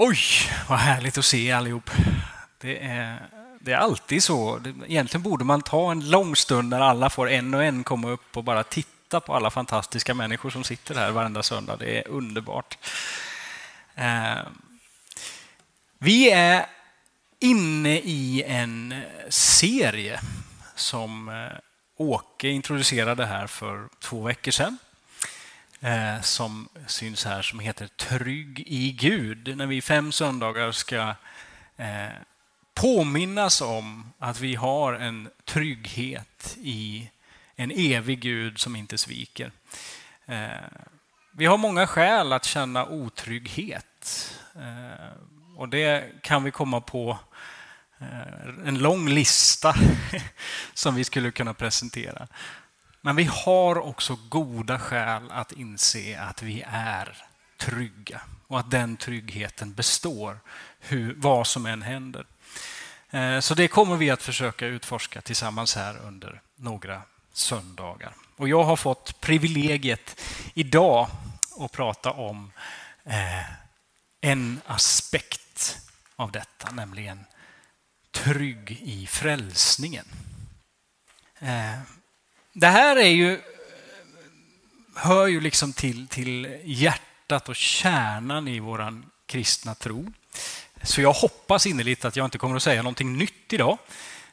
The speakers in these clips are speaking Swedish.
Oj, vad härligt att se allihop. Det är, det är alltid så. Egentligen borde man ta en lång stund när alla får en och en komma upp och bara titta på alla fantastiska människor som sitter här varenda söndag. Det är underbart. Eh, vi är inne i en serie som eh, Åke introducerade här för två veckor sedan eh, som syns här som heter Trygg i Gud. När vi fem söndagar ska eh, påminnas om att vi har en trygghet i en evig Gud som inte sviker. Eh, vi har många skäl att känna otrygghet. Eh, och det kan vi komma på eh, en lång lista som vi skulle kunna presentera. Men vi har också goda skäl att inse att vi är trygga och att den tryggheten består hur, vad som än händer. Eh, så det kommer vi att försöka utforska tillsammans här under några söndagar. Och jag har fått privilegiet idag att prata om eh, en aspekt av detta, nämligen trygg i frälsningen. Eh, det här är ju, hör ju liksom till, till hjärtat och kärnan i vår kristna tro. Så jag hoppas innerligt att jag inte kommer att säga någonting nytt idag.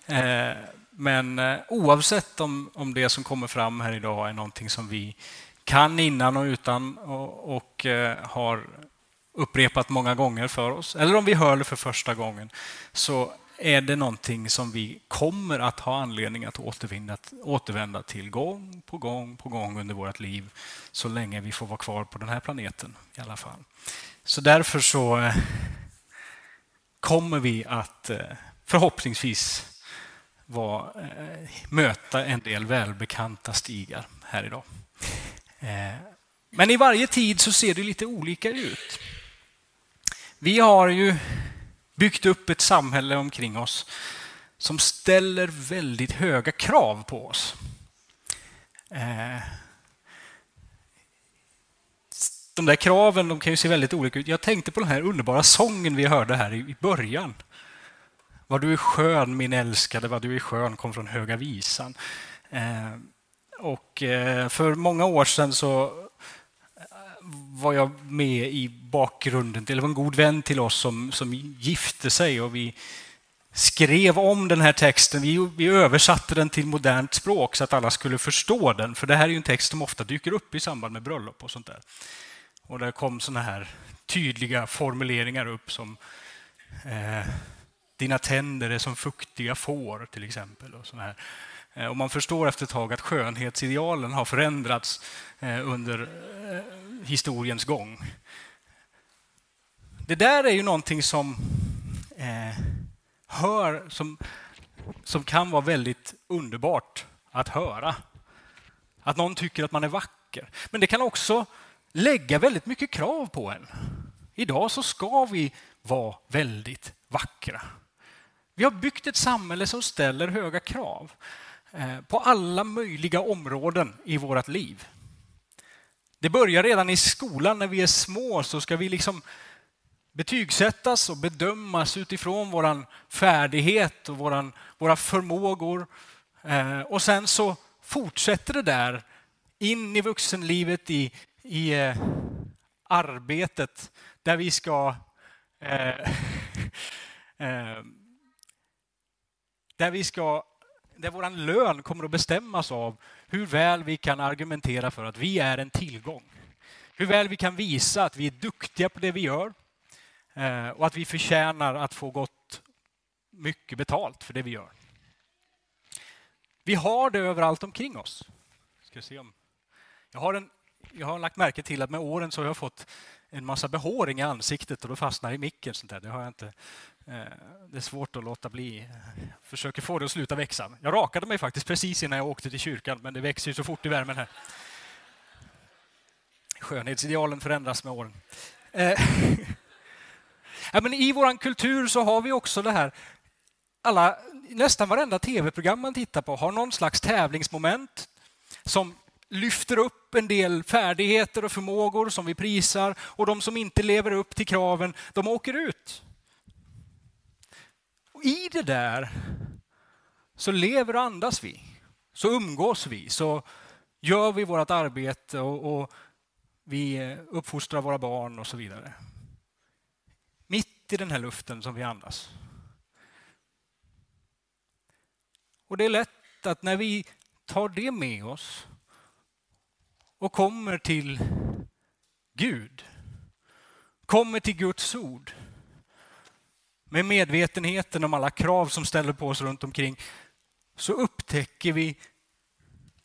Eh, men eh, oavsett om, om det som kommer fram här idag är någonting som vi kan innan och utan och, och eh, har upprepat många gånger för oss, eller om vi hör det för första gången, så är det någonting som vi kommer att ha anledning att återvända till gång på gång på gång under vårt liv så länge vi får vara kvar på den här planeten i alla fall. Så därför så eh, kommer vi att eh, förhoppningsvis var, eh, möta en del välbekanta stigar här idag. Men i varje tid så ser det lite olika ut. Vi har ju byggt upp ett samhälle omkring oss som ställer väldigt höga krav på oss. Eh, de där kraven de kan ju se väldigt olika ut. Jag tänkte på den här underbara sången vi hörde här i början. Vad du är skön, min älskade, vad du är skön, kom från Höga visan. Eh, och eh, för många år sedan så var jag med i bakgrunden. Det var en god vän till oss som, som gifte sig och vi skrev om den här texten. Vi, vi översatte den till modernt språk så att alla skulle förstå den. För det här är ju en text som ofta dyker upp i samband med bröllop och sånt där. Och där kom såna här tydliga formuleringar upp som eh, Dina tänder är som fuktiga får, till exempel. Och såna här. Eh, och man förstår efter ett tag att skönhetsidealen har förändrats eh, under eh, historiens gång. Det där är ju någonting som eh, hör, som, som kan vara väldigt underbart att höra. Att någon tycker att man är vacker. Men det kan också lägga väldigt mycket krav på en. Idag så ska vi vara väldigt vackra. Vi har byggt ett samhälle som ställer höga krav Eh, på alla möjliga områden i vårt liv. Det börjar redan i skolan när vi är små så ska vi liksom betygsättas och bedömas utifrån vår färdighet och våran, våra förmågor. Eh, och sen så fortsätter det där in i vuxenlivet, i, i eh, arbetet där vi ska eh, eh där vi ska där vår lön kommer att bestämmas av hur väl vi kan argumentera för att vi är en tillgång. Hur väl vi kan visa att vi är duktiga på det vi gör eh, och att vi förtjänar att få gott mycket betalt för det vi gör. Vi har det överallt omkring oss. Ska se om jag, har en, jag har lagt märke till att med åren så har jag fått en massa behåring i ansiktet och då fastnar i micken. Sånt där. Det, har jag inte, Eh, det är svårt att låta bli. Jag försöker få det att sluta växa. Jag rakade mig faktiskt precis innan jag åkte till kyrkan, men det växer ju så fort i värmen här. Skönhetsidealen förändras med åren. Eh, ja, men I vår kultur så har vi också det här alla, nästan varenda tv-program man tittar på har någon slags tävlingsmoment som lyfter upp en del färdigheter och förmågor som vi prisar och de som inte lever upp till kraven, de åker ut. Och I det där så lever och andas vi, så umgås vi, så gör vi vårt arbete och, och vi eh, uppfostrar våra barn och så vidare. Mitt i den här luften som vi andas. Och det är lätt att när vi tar det med oss och kommer till Gud, kommer till Guds ord med medvetenheten om alla krav som ställer på oss runt omkring så upptäcker vi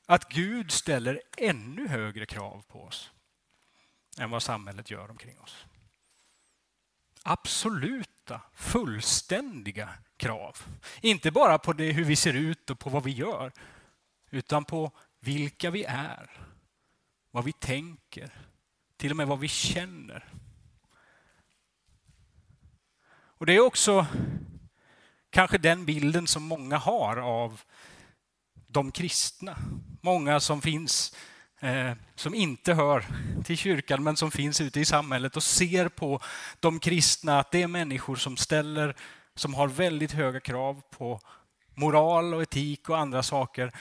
att Gud ställer ännu högre krav på oss än vad samhället gör omkring oss. Absoluta, fullständiga krav. Inte bara på det, hur vi ser ut och på vad vi gör, utan på vilka vi är, vad vi tänker, till och med vad vi känner. Och Det är också kanske den bilden som många har av de kristna. Många som finns eh, som inte hör till kyrkan men som finns ute i samhället och ser på de kristna att det är människor som ställer, som har väldigt höga krav på moral och etik och andra saker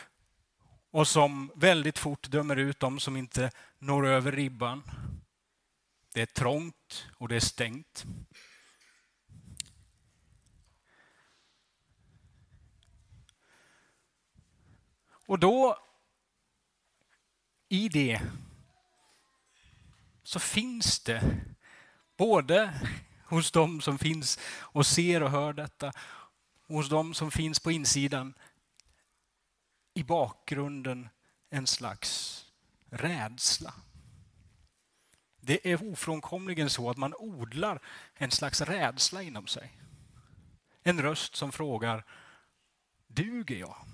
och som väldigt fort dömer ut dem som inte når över ribban. Det är trångt och det är stängt. Och då, i det, så finns det både hos dem som finns och ser och hör detta, och hos dem som finns på insidan, i bakgrunden en slags rädsla. Det är ofrånkomligen så att man odlar en slags rädsla inom sig. En röst som frågar, duger jag?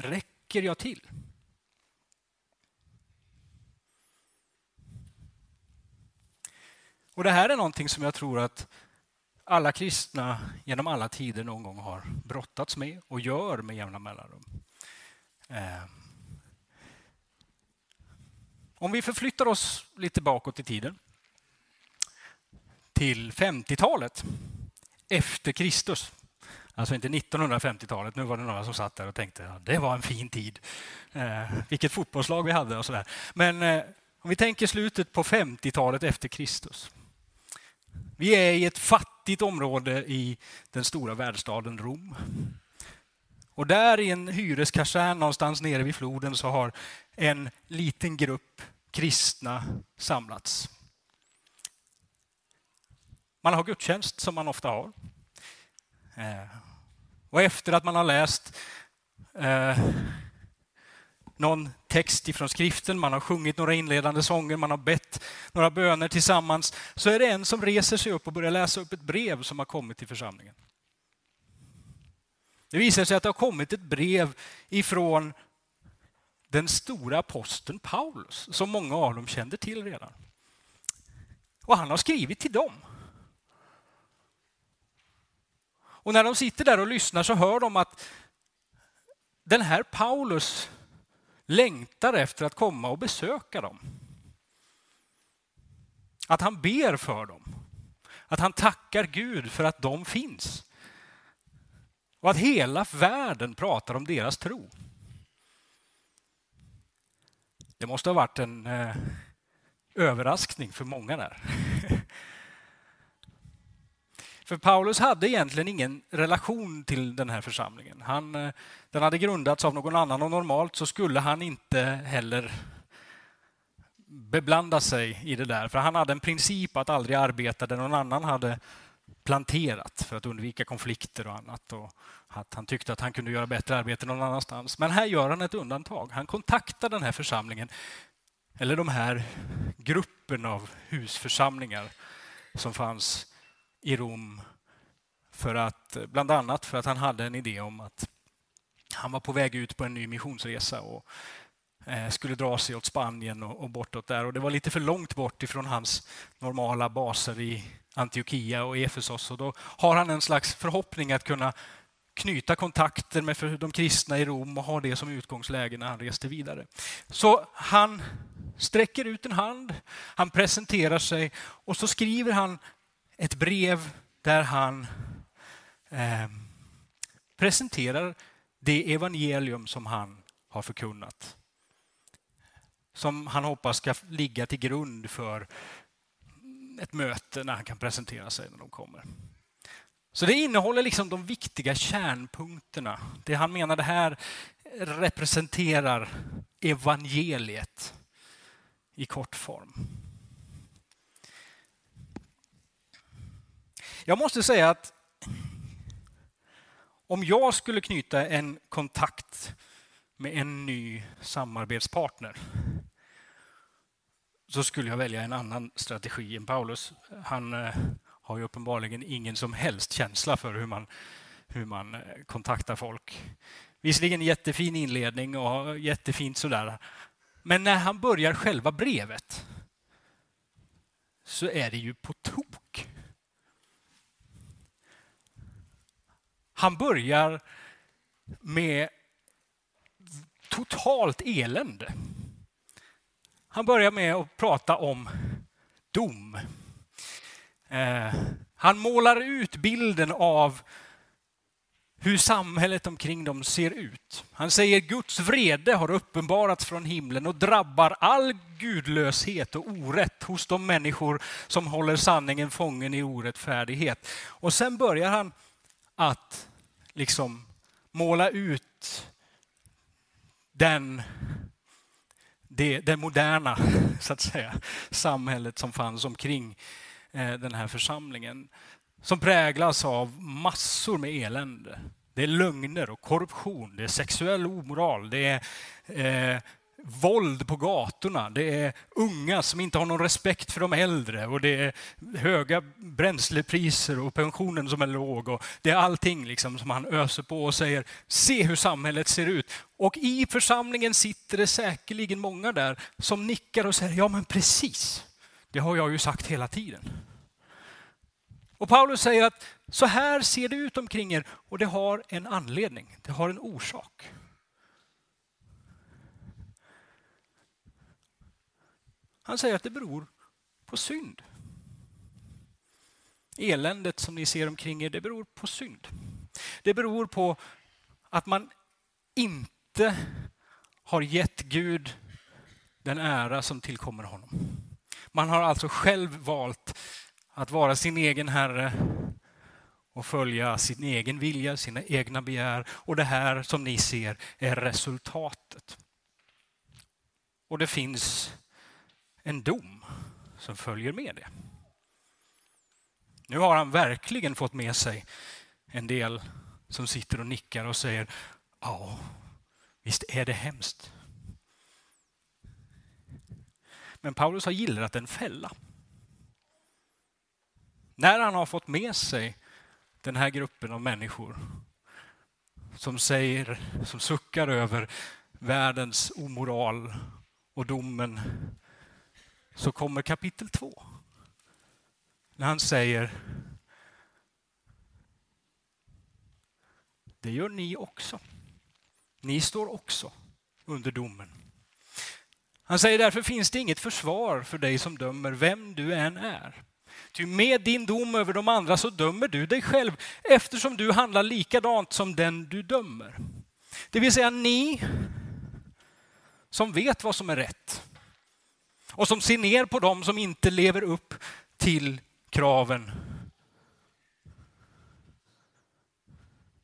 Räcker jag till? Och Det här är någonting som jag tror att alla kristna genom alla tider någon gång har brottats med och gör med jämna mellanrum. Eh, om vi förflyttar oss lite bakåt i tiden till 50-talet efter Kristus. Alltså inte 1950-talet, nu var det några som satt där och tänkte att ja, det var en fin tid. Eh, vilket fotbollslag vi hade och sådär. Men eh, om vi tänker slutet på 50-talet efter Kristus. Vi är i ett fattigt område i den stora världsstaden Rom. Och där i en hyreskasern någonstans nere vid floden så har en liten grupp kristna samlats. Man har gudstjänst som man ofta har. Eh, och efter att man har läst eh, någon text ifrån skriften, man har sjungit några inledande sånger, man har bett några böner tillsammans, så är det en som reser sig upp och börjar läsa upp ett brev som har kommit till församlingen. Det visar sig att det har kommit ett brev ifrån den stora aposteln Paulus, som många av dem kände till redan. Och han har skrivit till dem. Och när de sitter där och lyssnar så hör de att den här Paulus längtar efter att komma och besöka dem. Att han ber för dem. Att han tackar Gud för att de finns. Och att hela världen pratar om deras tro. Det måste ha varit en eh, överraskning för många där. För Paulus hade egentligen ingen relation till den här församlingen. Han, eh, den hade grundats av någon annan och normalt så skulle han inte heller beblanda sig i det där. För han hade en princip att aldrig arbeta där någon annan hade planterat för att undvika konflikter och annat. Och att han tyckte att han kunde göra bättre arbete någon annanstans. Men här gör han ett undantag. Han kontaktar den här församlingen, eller de här gruppen av husförsamlingar som fanns i Rom för att, bland annat för att han hade en idé om att han var på väg ut på en ny missionsresa och eh, skulle dra sig åt Spanien och, bortåt där. Och det var lite för långt bort ifrån hans normala baser i Antiochia och Efesos. Och då har han en slags förhoppning att kunna, knyta kontakter med de kristna i Rom och ha det som utgångsläge när han reste vidare. Så han sträcker ut en hand, han presenterar sig och så skriver han ett brev där han eh, presenterar det evangelium som han har förkunnat. Som han hoppas ska ligga till grund för ett möte när han kan presentera sig när de kommer. Så det innehåller liksom de viktiga kärnpunkterna. Det han menar det här representerar evangeliet i kort form. Jag måste säga att om jag skulle knyta en kontakt med en ny samarbetspartner så skulle jag välja en annan strategi än Paulus. Han eh, har ju uppenbarligen ingen som helst känsla för hur man, hur man eh, kontaktar folk. Visserligen jättefin inledning och jättefint sådär. Men när han börjar själva brevet så är det ju på tok. Han börjar med totalt elände. Han börjar med att prata om dom. Eh, han målar ut bilden av hur samhället omkring dem ser ut. Han säger Guds vrede har uppenbarats från himlen och drabbar all gudlöshet och orätt hos de människor som håller sanningen fången i orättfärdighet. Och sen börjar han att liksom måla ut den det, det moderna så att säga, samhället som fanns omkring eh, den här församlingen. Som präglas av massor med elände. Det är lögner och korruption, det är sexuell omoral, det är eh, våld på gatorna, det är unga som inte har någon respekt för de äldre och det är höga bränslepriser och pensionen som är låg. Och det är allting liksom som han öser på och säger, se hur samhället ser ut. Och i församlingen sitter det säkerligen många där som nickar och säger, ja men precis, det har jag ju sagt hela tiden. Och Paulus säger att så här ser det ut omkring er och det har en anledning, det har en orsak. Han säger att det beror på synd. Eländet som ni ser omkring er, det beror på synd. Det beror på att man inte har gett Gud den ära som tillkommer honom. Man har alltså själv valt att vara sin egen herre och följa sin egen vilja, sina egna begär. Och det här som ni ser är resultatet. Och det finns en dom som följer med det. Nu har han verkligen fått med sig en del som sitter och nickar och säger ja, visst är det hemskt. Men Paulus har gillrat en fälla. När han har fått med sig den här gruppen av människor som säger, som suckar över världens omoral och domen så kommer kapitel 2. När han säger Det gör ni också. Ni står också under domen. Han säger därför finns det inget försvar för dig som dömer vem du än är. Ty med din dom över de andra så dömer du dig själv eftersom du handlar likadant som den du dömer. Det vill säga ni som vet vad som är rätt och som ser ner på dem som inte lever upp till kraven.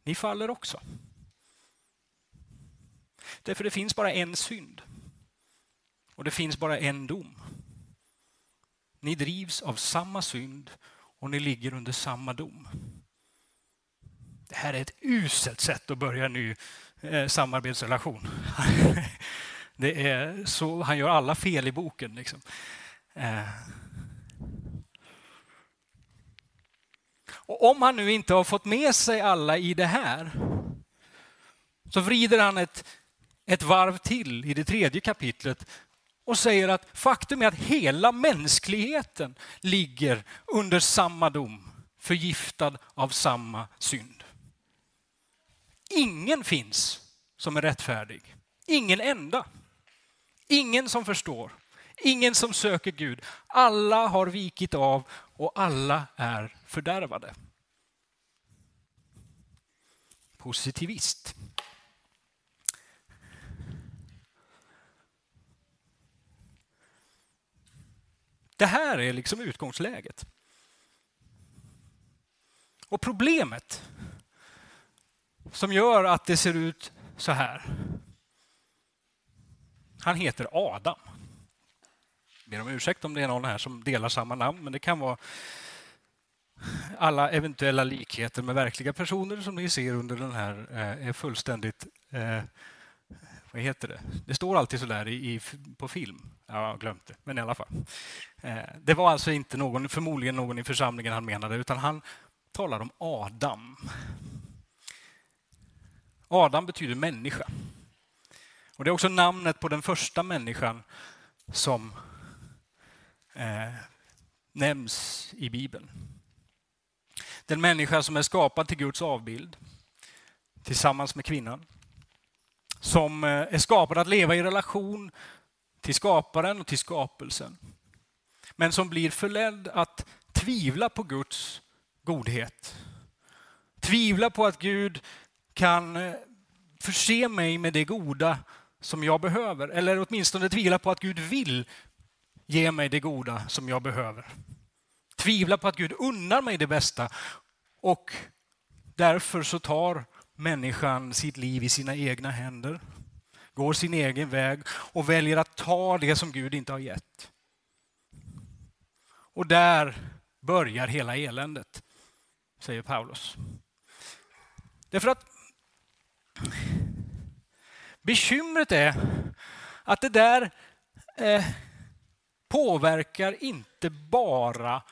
Ni faller också. Därför det finns bara en synd. Och det finns bara en dom. Ni drivs av samma synd och ni ligger under samma dom. Det här är ett uselt sätt att börja en ny eh, samarbetsrelation. Det är så, han gör alla fel i boken. Liksom. Eh. Och om han nu inte har fått med sig alla i det här så vrider han ett, ett varv till i det tredje kapitlet och säger att faktum är att hela mänskligheten ligger under samma dom, förgiftad av samma synd. ingen finns som är rättfärdig. Ingen enda. Ingen som förstår. Ingen som söker Gud. Alla har vikit av och alla är fördärvade. Positivist. Det här är liksom utgångsläget. Och problemet som gör att det ser ut så här. Han heter Adam. Jag ber om ursäkt om det är någon här som delar samma namn, men det kan vara alla eventuella likheter med verkliga personer som ni ser under den här eh, är fullständigt eh, vad heter det? Det står alltid så där i, på film. Jag har glömt det, men i alla fall. Eh, det var alltså inte någon, förmodligen någon i församlingen han menade, utan han talar om Adam. Adam betyder människa. Och Det är också namnet på den första människan som eh, nämns i Bibeln. Den människa som är skapad till Guds avbild tillsammans med kvinnan. Som eh, är skapad att leva i relation till skaparen och till skapelsen. Men som blir förledd att tvivla på Guds godhet. Tvivla på att Gud kan eh, förse mig med det goda som jag behöver. Eller åtminstone tvivla på att Gud vill ge mig det goda som jag behöver. Tvivla på att Gud unnar mig det bästa. Och därför så tar människan sitt liv i sina egna händer. Går sin egen väg och väljer att ta det som Gud inte har gett. Och där börjar hela eländet, säger Paulus. Därför att bekymret är att det där eh, påverkar inte bara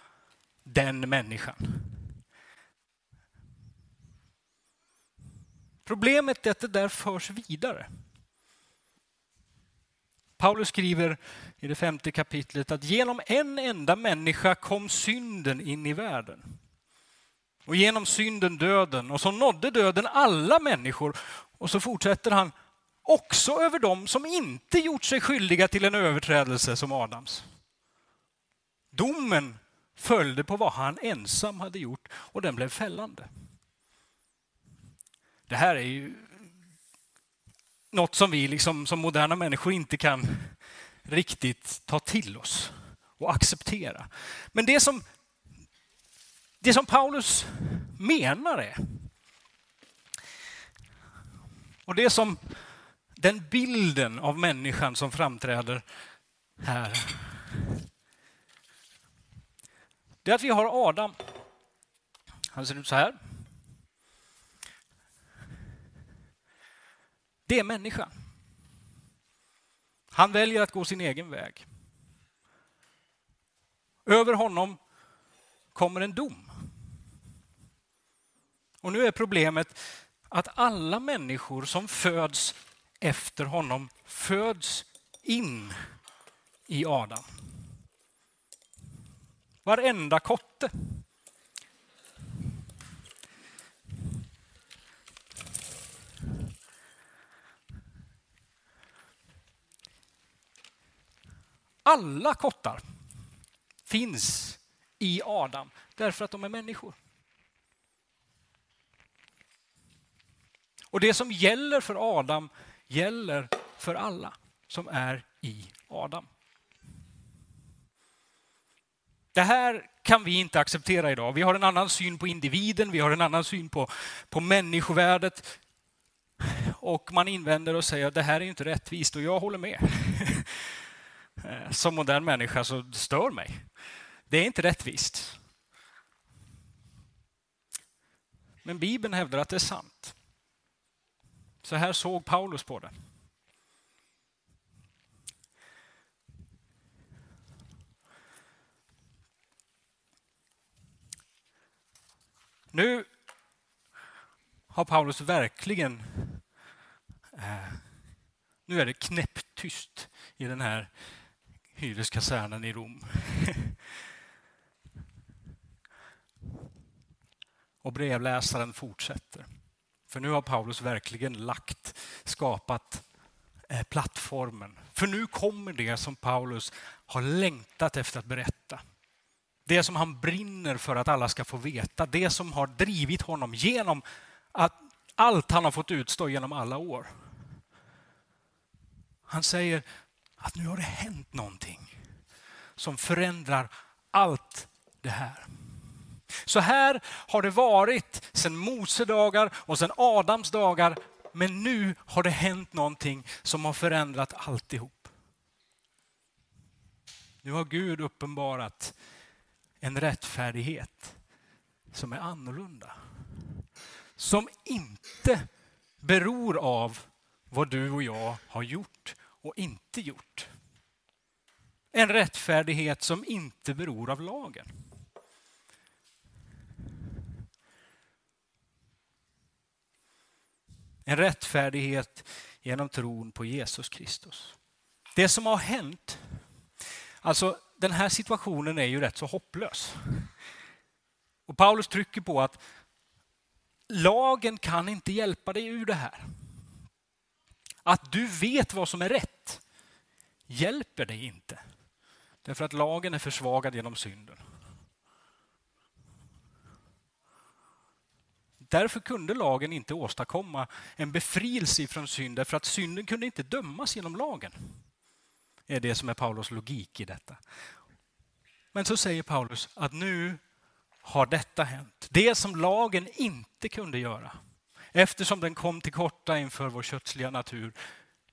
den människan. Problemet är att det där förs vidare. Paulus skriver i det femte kapitlet att genom en enda människa kom synden in i världen. Och genom synden döden, och så nådde döden alla människor. Och så fortsätter han, också över dem som inte gjort sig skyldiga till en överträdelse som Adams. Domen följde på vad han ensam hade gjort och den blev fällande. Det här är ju något som vi liksom, som moderna människor inte kan riktigt ta till oss och acceptera. Men det som, det som Paulus menar är, och det som den bilden av människan som framträder här, det är att vi har Adam. Han ser ut så här. Det är människan. Han väljer att gå sin egen väg. Över honom kommer en dom. Och nu är problemet att alla människor som föds efter honom föds in i Adam. Varenda kotte. Alla kottar finns i Adam därför att de är människor. Och det som gäller för Adam gäller för alla som är i Adam. Det här kan vi inte acceptera idag. Vi har en annan syn på individen, vi har en annan syn på, på människovärdet. Och man invänder och säger att det här är inte rättvist och jag håller med. Som modern människa så stör mig. Det är inte rättvist. Men Bibeln hävdar att det är sant. Så här såg Paulus på det. Nu har Paulus verkligen... Eh, nu är det knäpptyst i den här hyreskasernen i Rom. Och brevläsaren fortsätter. För nu har Paulus verkligen lagt, skapat eh, plattformen. För nu kommer det som Paulus har längtat efter att berätta. Det som han brinner för att alla ska få veta. Det som har drivit honom genom att allt han har fått utstå genom alla år. Han säger att nu har det hänt någonting som förändrar allt det här. Så här har det varit sedan Mose dagar och sedan Adams dagar. Men nu har det hänt någonting som har förändrat alltihop. Nu har Gud uppenbarat en rättfärdighet som är annorlunda. Som inte beror av vad du och jag har gjort och inte gjort. En rättfärdighet som inte beror av lagen. En rättfärdighet genom tron på Jesus Kristus. Det som har hänt, alltså den här situationen är ju rätt så hopplös. Och Paulus trycker på att lagen kan inte hjälpa dig ur det här. Att du vet vad som är rätt hjälper dig inte. Därför att lagen är försvagad genom synden. Därför kunde lagen inte åstadkomma en befrielse från synd, därför att synden kunde inte dömas genom lagen. Det är det som är Paulus logik i detta. Men så säger Paulus att nu har detta hänt. Det som lagen inte kunde göra. Eftersom den kom till korta inför vår kötsliga natur.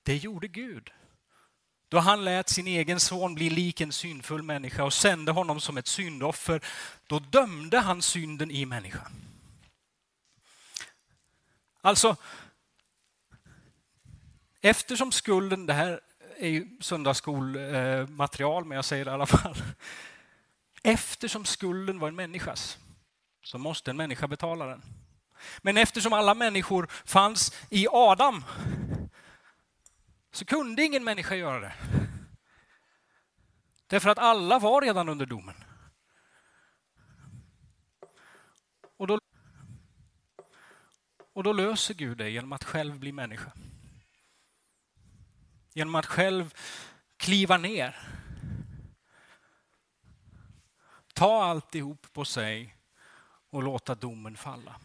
Det gjorde Gud. Då han lät sin egen son bli lik en syndfull människa och sände honom som ett syndoffer. Då dömde han synden i människan. Alltså, eftersom skulden, det här är ju söndagsskolmaterial, men jag säger det i alla fall. Eftersom skulden var en människas så måste en människa betala den. Men eftersom alla människor fanns i Adam så kunde ingen människa göra det. Därför att alla var redan under domen. Och då, och då löser Gud det genom att själv bli människa. Genom att själv kliva ner. Ta alltihop på sig och låta domen falla.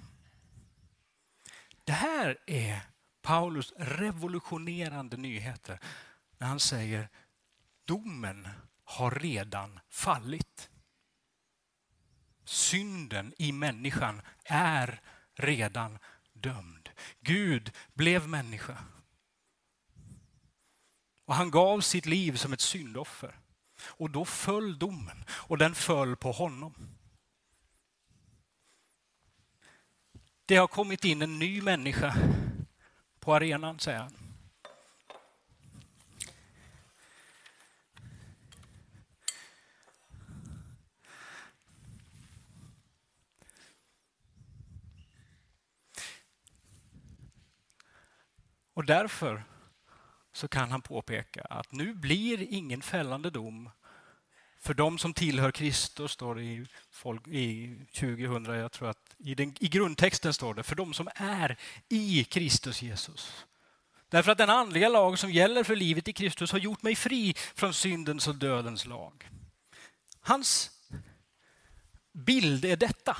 Det här är Paulus revolutionerande nyheter när han säger domen har redan fallit. Synden i människan är redan dömd. Gud blev människa. Och han gav sitt liv som ett syndoffer. Och då föll domen och den föll på honom. Det har kommit in en ny människa på arenan, säger han. Och därför så kan han påpeka att nu blir ingen fällande dom för de som tillhör Kristus, står det i, folk, i 2000, jag tror att i, den, i grundtexten står det, för de som är i Kristus Jesus. Därför att den andliga lag som gäller för livet i Kristus har gjort mig fri från syndens och dödens lag. Hans bild är detta.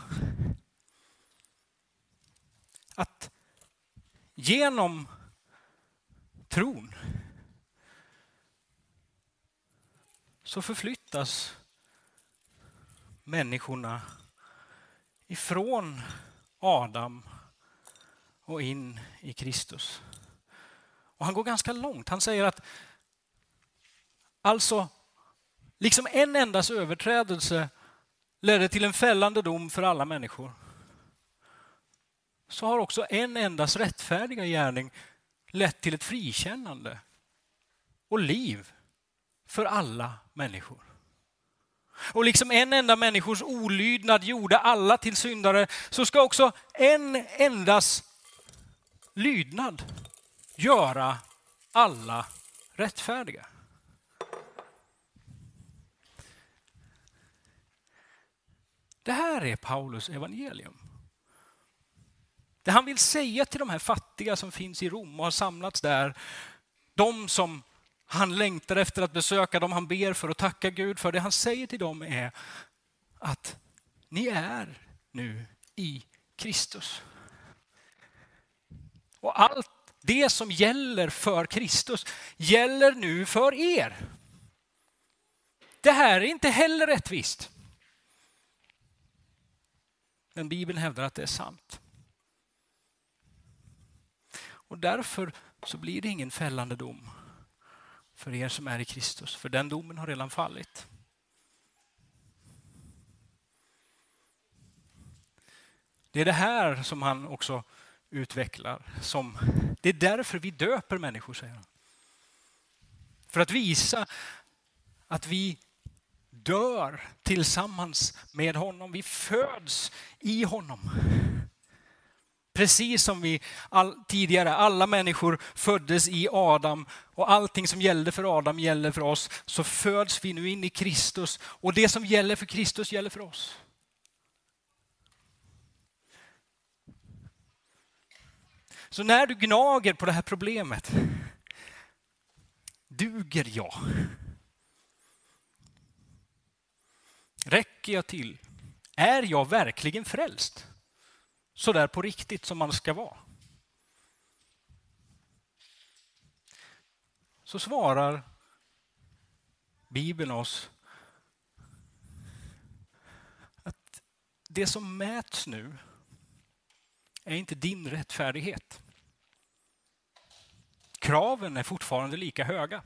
Att genom tron så förflyttas människorna ifrån Adam och in i Kristus. Och han går ganska långt. Han säger att alltså, liksom en endas överträdelse ledde till en fällande dom för alla människor så har också en endas rättfärdiga gärning lett till ett frikännande och liv för alla människor. Och liksom en enda människors olydnad gjorde alla till syndare så ska också en endas lydnad göra alla rättfärdiga. Det här är Paulus evangelium. Det han vill säga till de här fattiga som finns i Rom och har samlats där, de som han längtar efter att besöka, de han ber för och tacka Gud för. Det han säger till dem är att ni är nu i Kristus. Och allt det som gäller för Kristus gäller nu för er. Det här är inte heller rättvist. Men Bibeln hävdar att det är sant. Och därför så blir det ingen fällande dom för er som är i Kristus, för den domen har redan fallit. Det är det här som han också utvecklar. Som, det är därför vi döper människor, säger han. För att visa att vi dör tillsammans med honom. Vi föds i honom. Precis som vi all, tidigare, alla människor föddes i Adam och allting som gällde för Adam gäller för oss, så föds vi nu in i Kristus och det som gäller för Kristus gäller för oss. Så när du gnager på det här problemet, duger jag? Räcker jag till? Är jag verkligen frälst? Så där på riktigt som man ska vara? Så svarar Bibeln oss att det som mäts nu är inte din rättfärdighet. Kraven är fortfarande lika höga.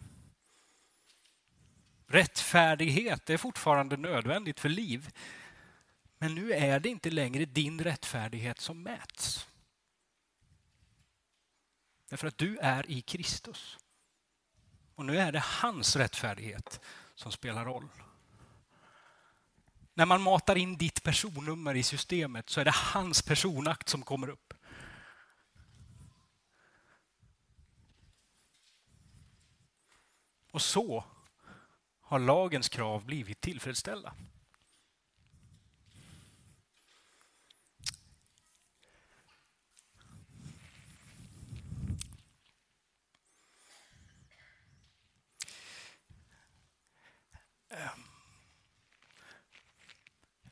Rättfärdighet är fortfarande nödvändigt för liv. Men nu är det inte längre din rättfärdighet som mäts. Därför att du är i Kristus. Och nu är det hans rättfärdighet som spelar roll. När man matar in ditt personnummer i systemet så är det hans personakt som kommer upp. Och så har lagens krav blivit tillfredsställda.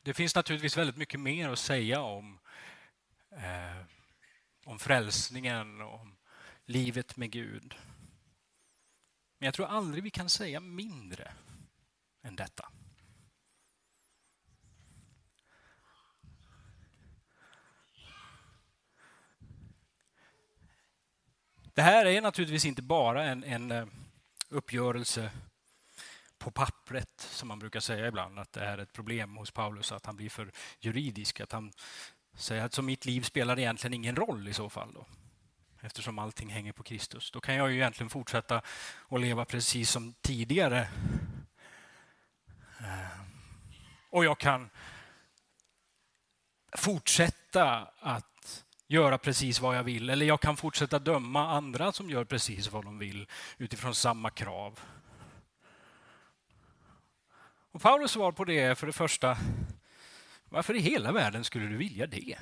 Det finns naturligtvis väldigt mycket mer att säga om, eh, om frälsningen och om livet med Gud. Men jag tror aldrig vi kan säga mindre än detta. Det här är naturligtvis inte bara en, en eh, uppgörelse på pappret, som man brukar säga ibland, att det är ett problem hos Paulus att han blir för juridisk. Att han säger att så mitt liv spelar egentligen ingen roll i så fall. Då, eftersom allting hänger på Kristus. Då kan jag ju egentligen fortsätta att leva precis som tidigare. Eh, och jag kan fortsätta att göra precis vad jag vill. Eller jag kan fortsätta döma andra som gör precis vad de vill utifrån samma krav. Och Paulus svar på det är för det första, varför i hela världen skulle du vilja det?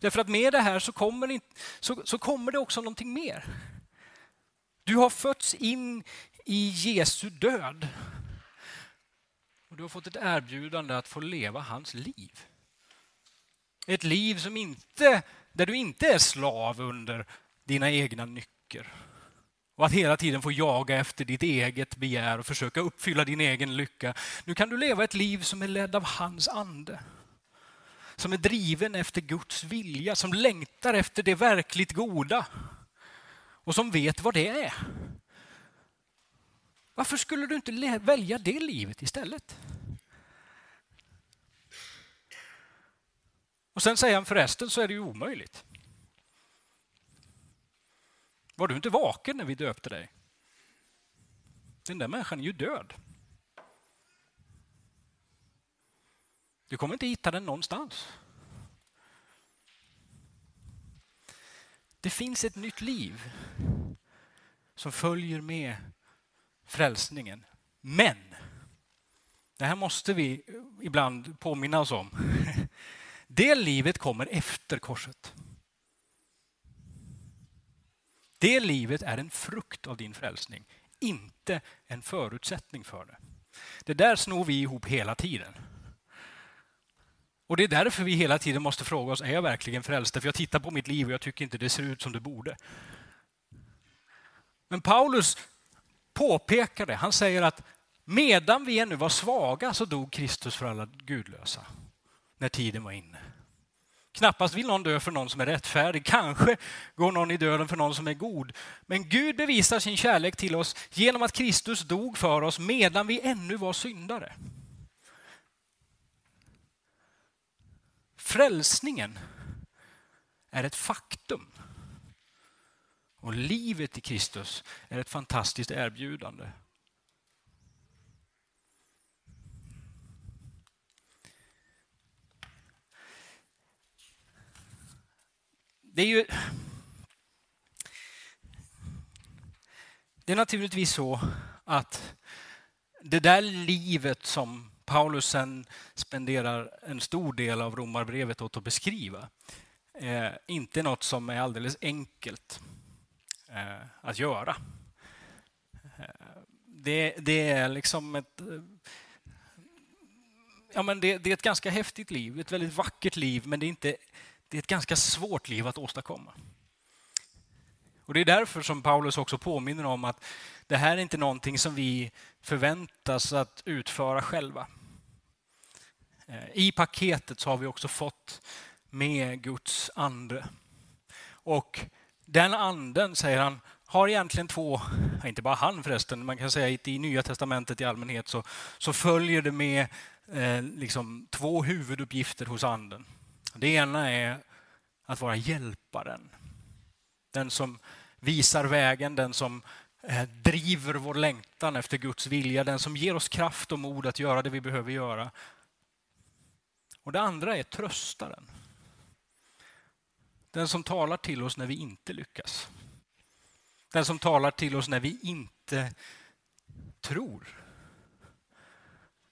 Därför att med det här så kommer, det, så, så kommer det också någonting mer. Du har fötts in i Jesu död. Och du har fått ett erbjudande att få leva hans liv. Ett liv som inte, där du inte är slav under dina egna nycker. Och att hela tiden få jaga efter ditt eget begär och försöka uppfylla din egen lycka. Nu kan du leva ett liv som är ledd av hans ande. Som är driven efter Guds vilja, som längtar efter det verkligt goda. Och som vet vad det är. Varför skulle du inte välja det livet istället? Och sen säger han förresten så är det ju omöjligt. Var du inte vaken när vi döpte dig? Den där människan är ju död. Du kommer inte hitta den någonstans. Det finns ett nytt liv som följer med frälsningen. Men, det här måste vi ibland påminna oss om. Det livet kommer efter korset. Det livet är en frukt av din frälsning, inte en förutsättning för det. Det där snor vi ihop hela tiden. Och Det är därför vi hela tiden måste fråga oss, är jag verkligen frälst? För jag tittar på mitt liv och jag tycker inte det ser ut som det borde. Men Paulus påpekar det. Han säger att medan vi ännu var svaga så dog Kristus för alla gudlösa. När tiden var inne. Knappast vill någon dö för någon som är rättfärdig. Kanske går någon i döden för någon som är god. Men Gud bevisar sin kärlek till oss genom att Kristus dog för oss medan vi ännu var syndare. Frälsningen är ett faktum. Och livet i Kristus är ett fantastiskt erbjudande. Det är ju... Det är naturligtvis så att det där livet som Paulus sen spenderar en stor del av romarbrevet åt att beskriva eh, inte något som är alldeles enkelt eh, att göra. Eh, det, det, är liksom ett... Eh, ja, men det, det, är ett ganska häftigt liv, ett väldigt vackert liv, men det är, inte, det är ett ganska svårt liv att åstadkomma. Och Det är därför som Paulus också påminner om att det här är inte någonting som vi förväntas att utföra själva. Eh, I paketet så har vi också fått med Guds ande. Och den anden, säger han, har egentligen två, inte bara han förresten, man kan säga att i Nya Testamentet i allmänhet så, så följer det med eh, liksom två huvuduppgifter hos anden. Det ena är att vara hjälparen. Den som visar vägen, den som eh, driver vår längtan efter Guds vilja, den som ger oss kraft och mod att göra det vi behöver göra. Och Det andra är tröstaren. Den som talar till oss när vi inte lyckas. Den som talar till oss när vi inte tror.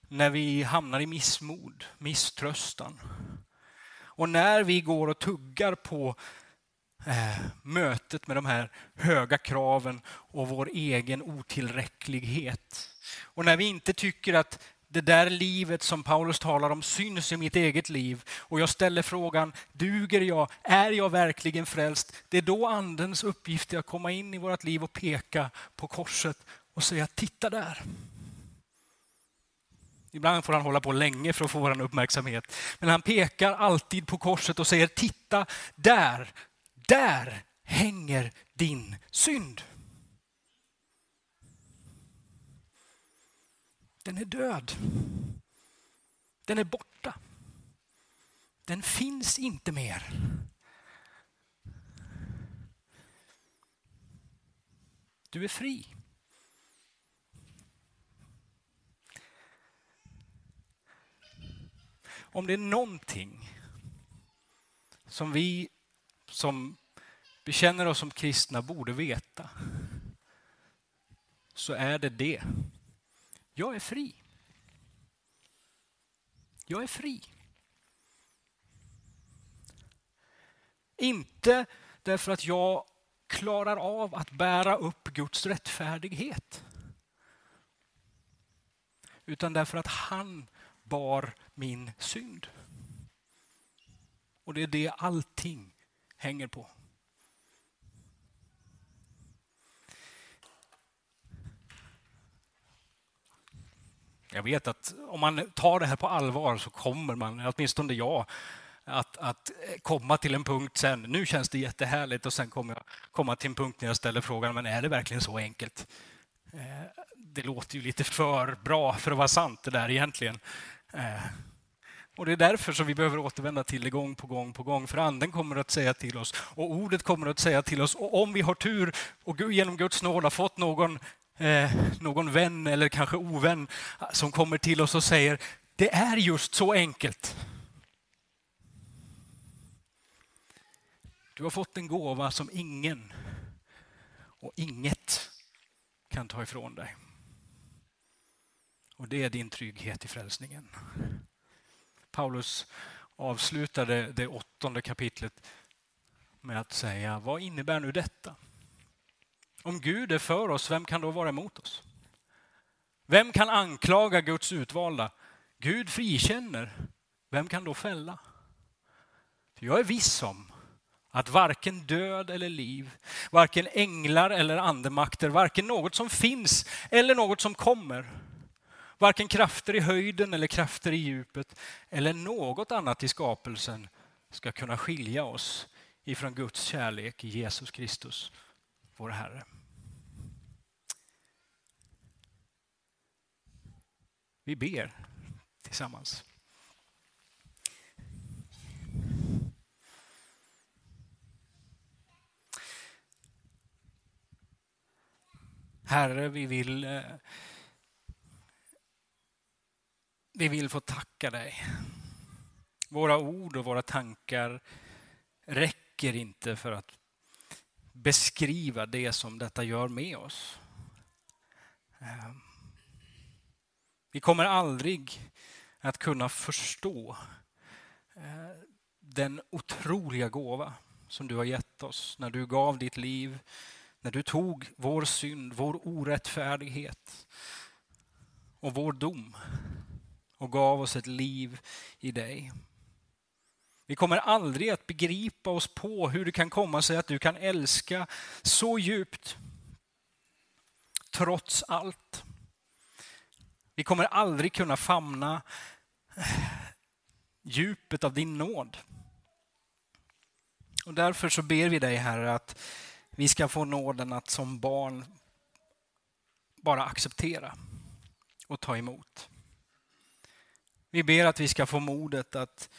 När vi hamnar i missmod, misströstan. Och när vi går och tuggar på eh, mötet med de här höga kraven och vår egen otillräcklighet. Och när vi inte tycker att det där livet som Paulus talar om syns i mitt eget liv och jag ställer frågan, duger jag? Är jag verkligen frälst? Det är då andens uppgift är att komma in i vårt liv och peka på korset och säga, titta där. Ibland får han hålla på länge för att få vår uppmärksamhet. Men han pekar alltid på korset och säger, titta där, där hänger din synd. Den är död. Den är borta. Den finns inte mer. Du är fri. Om det är någonting som vi som bekänner oss som kristna borde veta så är det det jag är fri. Jag är fri. Inte därför att jag klarar av att bära upp Guds rättfärdighet. Utan därför att han bar min synd. Och det är det allting hänger på. Jag vet att om man tar det här på allvar så kommer man, åtminstone jag, att, att komma till en punkt sen. Nu känns det jättehärligt och sen kommer jag komma till en punkt när jag ställer frågan, men är det verkligen så enkelt? Eh, det låter ju lite för bra för att vara sant det där egentligen. Eh, och Det är därför som vi behöver återvända till det gång på gång på gång. För Anden kommer att säga till oss och ordet kommer att säga till oss. Och om vi har tur och genom Guds nåd har fått någon eh, någon vän eller kanske ovän eh, som kommer till oss och säger det är just så enkelt. Du har fått en gåva som ingen och inget kan ta ifrån dig. Och det är din trygghet i frälsningen. Paulus avslutade det åttonde kapitlet med att säga, vad innebär nu detta? Om Gud är för oss, vem kan då vara emot oss? Vem kan anklaga Guds utvalda? Gud frikänner. Vem kan då fälla? Jag är viss om att varken död eller liv, varken änglar eller andemakter, varken något som finns eller något som kommer, varken krafter i höjden eller krafter i djupet eller något annat i skapelsen ska kunna skilja oss ifrån Guds kärlek i Jesus Kristus, vår Herre. Vi ber tillsammans. Herre, vi vill, eh, vi vill få tacka dig. Våra ord och våra tankar räcker inte för att beskriva det som detta gör med oss. Ehm, vi kommer aldrig att kunna förstå eh, den otroliga gåva som du har gett oss när du gav ditt liv, när du tog vår synd, vår orättfärdighet och vår dom och gav oss ett liv i dig. Vi kommer aldrig att begripa oss på hur det kan komma sig att du kan älska så djupt trots allt. Vi kommer aldrig kunna famna djupet av din nåd. Och därför så ber vi dig Herre att vi ska få nåden att som barn bara acceptera och ta emot. Vi ber att vi ska få modet att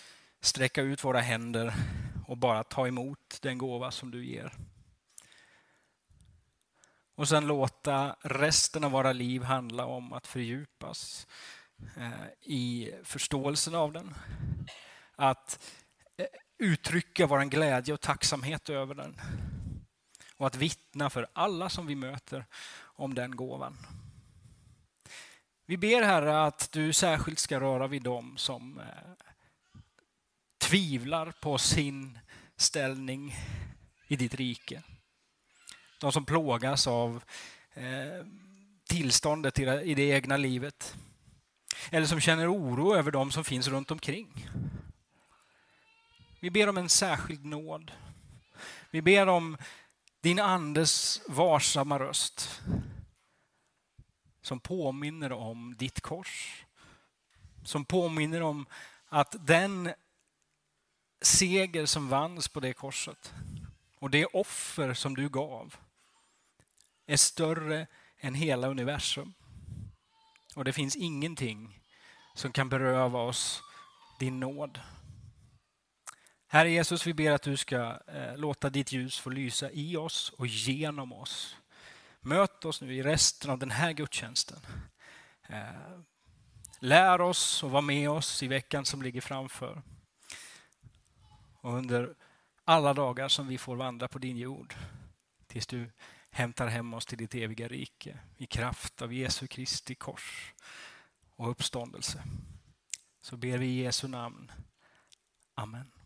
sträcka ut våra händer och bara ta emot den gåva som du ger. Och sen låta resten av våra liv handla om att fördjupas eh, i förståelsen av den. Att eh, uttrycka vår glädje och tacksamhet över den. Och att vittna för alla som vi möter om den gåvan. Vi ber Herre att du särskilt ska röra vid dem som eh, tvivlar på sin ställning i ditt rike. De som plågas av eh, tillståndet i det egna livet. Eller som känner oro över de som finns runt omkring. Vi ber om en särskild nåd. Vi ber om din andes varsamma röst som påminner om ditt kors. Som påminner om att den seger som vanns på det korset och det offer som du gav är större än hela universum. Och det finns ingenting som kan beröva oss din nåd. Herre Jesus, vi ber att du ska eh, låta ditt ljus få lysa i oss och genom oss. Möt oss nu i resten av den här gudstjänsten. Eh, lär oss och var med oss i veckan som ligger framför. Och under alla dagar som vi får vandra på din jord. Tills du hämtar hem oss till ditt eviga rike i kraft av Jesu Kristi kors och uppståndelse. Så ber vi i Jesu namn. Amen.